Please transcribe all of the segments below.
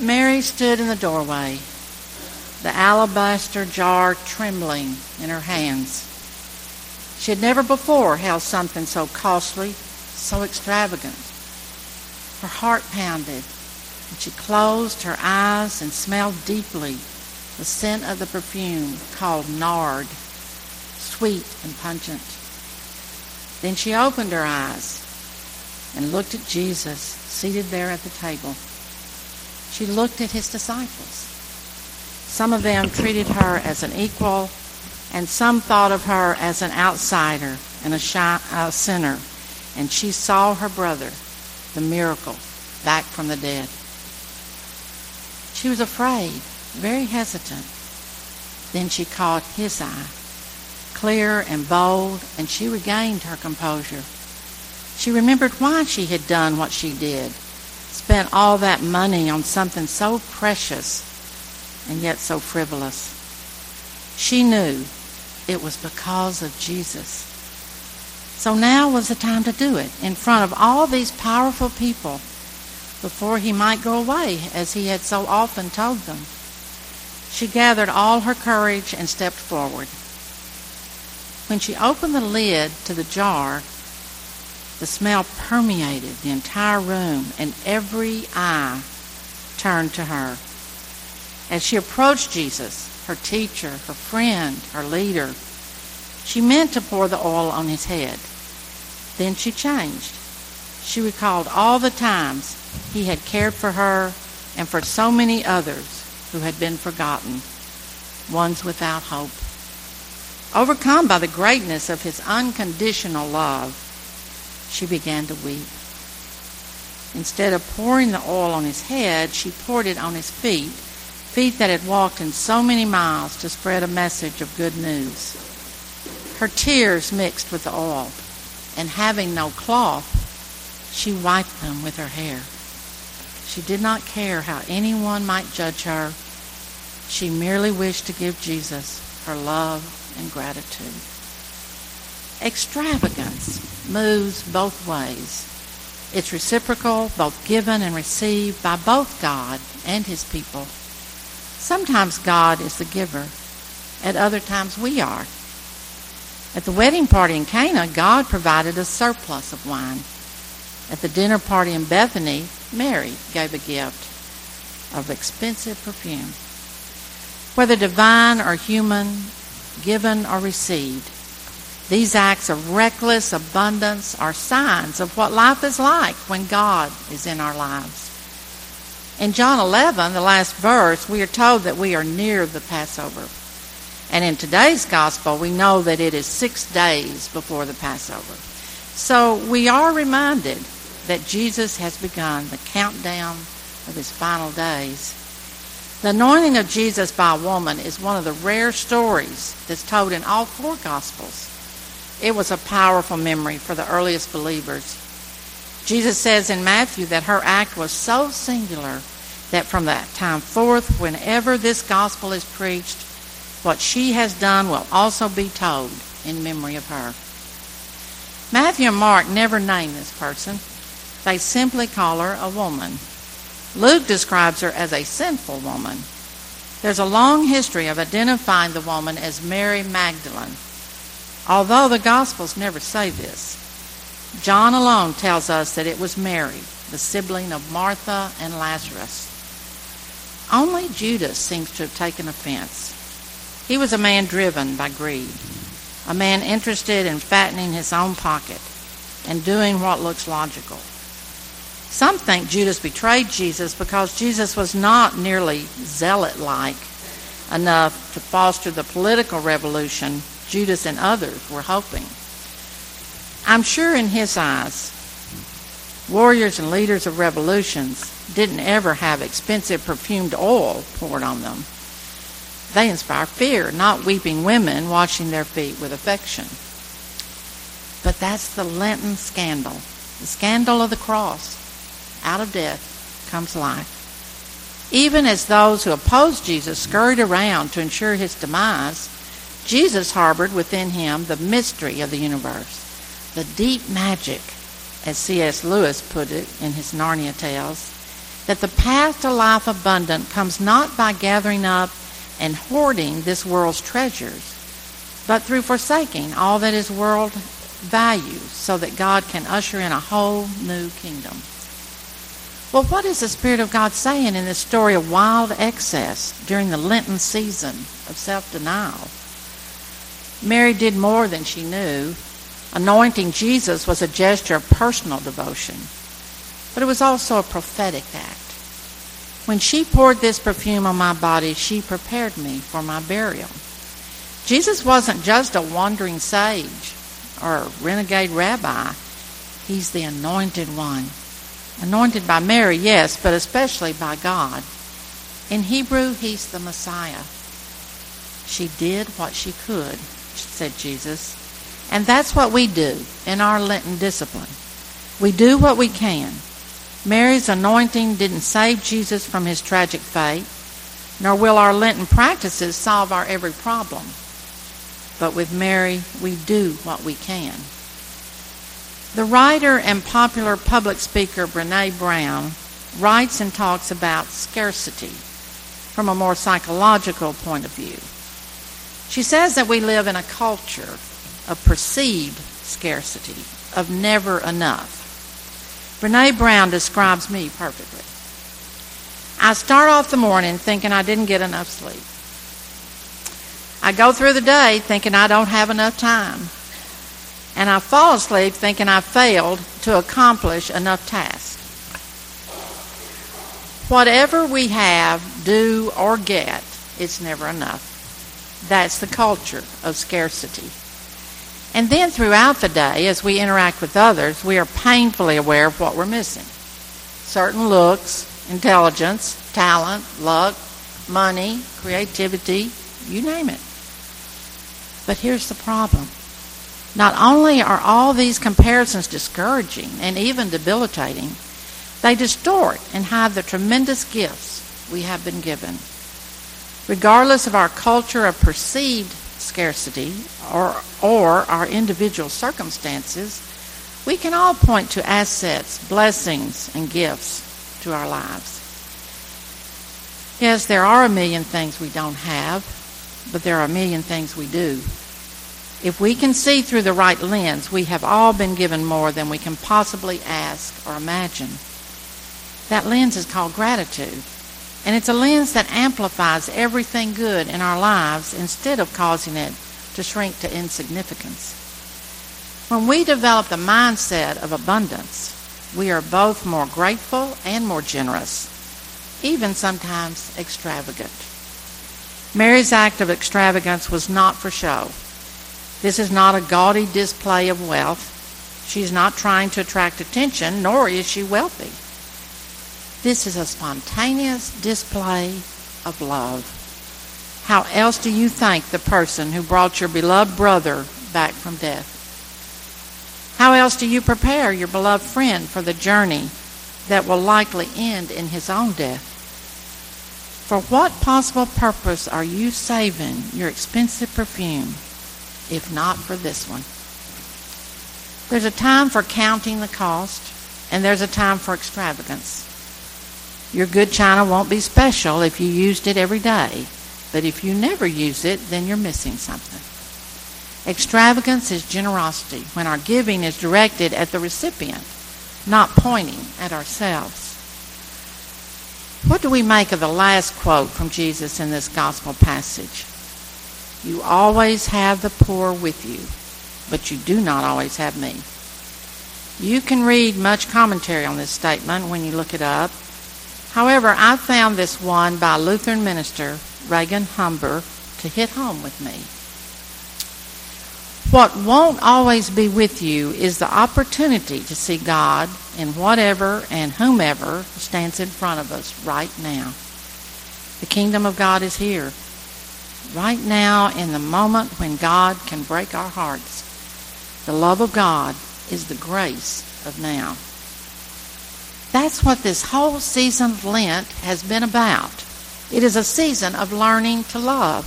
Mary stood in the doorway, the alabaster jar trembling in her hands. She had never before held something so costly, so extravagant. Her heart pounded, and she closed her eyes and smelled deeply the scent of the perfume called nard, sweet and pungent. Then she opened her eyes and looked at Jesus seated there at the table. She looked at his disciples. Some of them treated her as an equal, and some thought of her as an outsider and a, shy, a sinner. And she saw her brother, the miracle, back from the dead. She was afraid, very hesitant. Then she caught his eye, clear and bold, and she regained her composure. She remembered why she had done what she did, spent all that money on something so precious and yet so frivolous. She knew it was because of Jesus. So now was the time to do it in front of all these powerful people before he might go away, as he had so often told them. She gathered all her courage and stepped forward. When she opened the lid to the jar, the smell permeated the entire room, and every eye turned to her. As she approached Jesus, her teacher, her friend, her leader, she meant to pour the oil on his head. Then she changed. She recalled all the times he had cared for her and for so many others who had been forgotten, ones without hope. Overcome by the greatness of his unconditional love, she began to weep. Instead of pouring the oil on his head, she poured it on his feet, feet that had walked in so many miles to spread a message of good news. Her tears mixed with the oil, and having no cloth, she wiped them with her hair. She did not care how anyone might judge her. She merely wished to give Jesus her love and gratitude. Extravagance moves both ways. It's reciprocal, both given and received by both God and his people. Sometimes God is the giver. At other times we are. At the wedding party in Cana, God provided a surplus of wine. At the dinner party in Bethany, Mary gave a gift of expensive perfume. Whether divine or human, given or received, these acts of reckless abundance are signs of what life is like when God is in our lives. In John 11, the last verse, we are told that we are near the Passover. And in today's gospel, we know that it is six days before the Passover. So we are reminded that Jesus has begun the countdown of his final days. The anointing of Jesus by a woman is one of the rare stories that's told in all four Gospels. It was a powerful memory for the earliest believers. Jesus says in Matthew that her act was so singular that from that time forth, whenever this gospel is preached, what she has done will also be told in memory of her. Matthew and Mark never name this person. They simply call her a woman. Luke describes her as a sinful woman. There's a long history of identifying the woman as Mary Magdalene, although the Gospels never say this. John alone tells us that it was Mary, the sibling of Martha and Lazarus. Only Judas seems to have taken offense. He was a man driven by greed, a man interested in fattening his own pocket and doing what looks logical. Some think Judas betrayed Jesus because Jesus was not nearly zealot like enough to foster the political revolution Judas and others were hoping. I'm sure in his eyes, warriors and leaders of revolutions didn't ever have expensive perfumed oil poured on them. They inspire fear, not weeping women washing their feet with affection. But that's the Lenten scandal, the scandal of the cross out of death comes life. Even as those who opposed Jesus scurried around to ensure his demise, Jesus harbored within him the mystery of the universe, the deep magic, as C.S. Lewis put it in his Narnia Tales. that the path to life abundant comes not by gathering up and hoarding this world's treasures, but through forsaking all that is world values so that God can usher in a whole new kingdom. Well, what is the Spirit of God saying in this story of wild excess during the Lenten season of self denial? Mary did more than she knew. Anointing Jesus was a gesture of personal devotion, but it was also a prophetic act. When she poured this perfume on my body, she prepared me for my burial. Jesus wasn't just a wandering sage or a renegade rabbi. He's the anointed one. Anointed by Mary, yes, but especially by God. In Hebrew, he's the Messiah. She did what she could, said Jesus. And that's what we do in our Lenten discipline. We do what we can. Mary's anointing didn't save Jesus from his tragic fate, nor will our Lenten practices solve our every problem. But with Mary, we do what we can. The writer and popular public speaker Brene Brown writes and talks about scarcity from a more psychological point of view. She says that we live in a culture of perceived scarcity, of never enough. Brene Brown describes me perfectly. I start off the morning thinking I didn't get enough sleep. I go through the day thinking I don't have enough time. And I fall asleep thinking I failed to accomplish enough tasks. Whatever we have, do, or get, it's never enough. That's the culture of scarcity. And then throughout the day, as we interact with others, we are painfully aware of what we're missing. Certain looks, intelligence, talent, luck, money, creativity, you name it. But here's the problem. Not only are all these comparisons discouraging and even debilitating, they distort and hide the tremendous gifts we have been given. Regardless of our culture of perceived scarcity or, or our individual circumstances, we can all point to assets, blessings, and gifts to our lives. Yes, there are a million things we don't have, but there are a million things we do. If we can see through the right lens, we have all been given more than we can possibly ask or imagine. That lens is called gratitude. And it's a lens that amplifies everything good in our lives instead of causing it to shrink to insignificance. When we develop the mindset of abundance, we are both more grateful and more generous, even sometimes extravagant. Mary's act of extravagance was not for show. This is not a gaudy display of wealth. She's not trying to attract attention, nor is she wealthy. This is a spontaneous display of love. How else do you thank the person who brought your beloved brother back from death? How else do you prepare your beloved friend for the journey that will likely end in his own death? For what possible purpose are you saving your expensive perfume if not for this one? There's a time for counting the cost, and there's a time for extravagance. Your good china won't be special if you used it every day, but if you never use it, then you're missing something. Extravagance is generosity when our giving is directed at the recipient, not pointing at ourselves. What do we make of the last quote from Jesus in this gospel passage? You always have the poor with you, but you do not always have me. You can read much commentary on this statement when you look it up, However, I found this one by Lutheran minister Reagan Humber to hit home with me. What won't always be with you is the opportunity to see God in whatever and whomever stands in front of us right now. The kingdom of God is here. Right now, in the moment when God can break our hearts, the love of God is the grace of now. That's what this whole season of Lent has been about. It is a season of learning to love.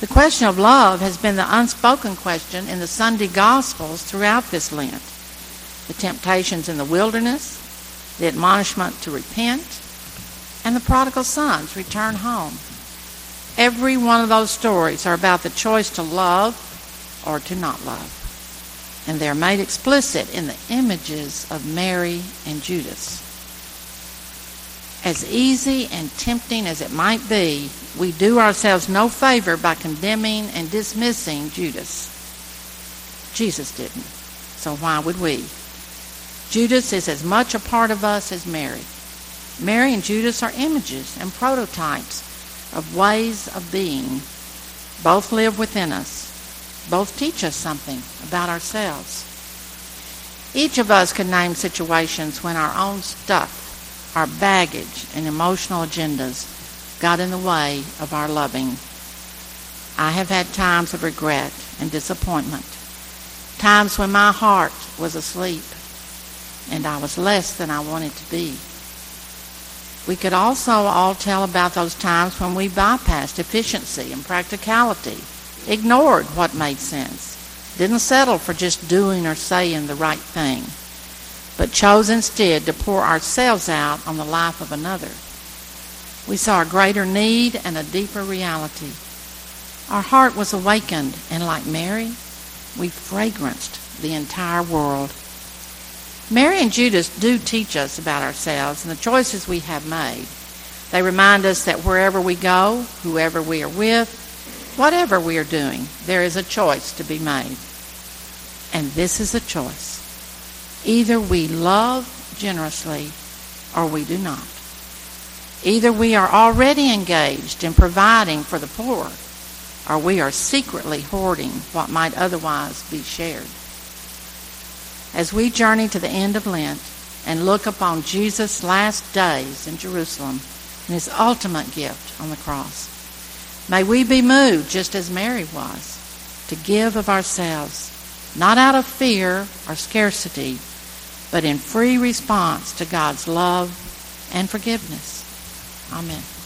The question of love has been the unspoken question in the Sunday Gospels throughout this Lent. The temptations in the wilderness, the admonishment to repent, and the prodigal son's return home. Every one of those stories are about the choice to love or to not love. And they're made explicit in the images of Mary and Judas. As easy and tempting as it might be, we do ourselves no favor by condemning and dismissing Judas. Jesus didn't, so why would we? Judas is as much a part of us as Mary. Mary and Judas are images and prototypes of ways of being. Both live within us. Both teach us something about ourselves. Each of us can name situations when our own stuff, our baggage, and emotional agendas got in the way of our loving. I have had times of regret and disappointment, times when my heart was asleep and I was less than I wanted to be. We could also all tell about those times when we bypassed efficiency and practicality, ignored what made sense, didn't settle for just doing or saying the right thing, but chose instead to pour ourselves out on the life of another. We saw a greater need and a deeper reality. Our heart was awakened, and like Mary, we fragranced the entire world. Mary and Judas do teach us about ourselves and the choices we have made. They remind us that wherever we go, whoever we are with, whatever we are doing, there is a choice to be made. And this is a choice. Either we love generously or we do not. Either we are already engaged in providing for the poor or we are secretly hoarding what might otherwise be shared as we journey to the end of Lent and look upon Jesus' last days in Jerusalem and his ultimate gift on the cross. May we be moved, just as Mary was, to give of ourselves, not out of fear or scarcity, but in free response to God's love and forgiveness. Amen.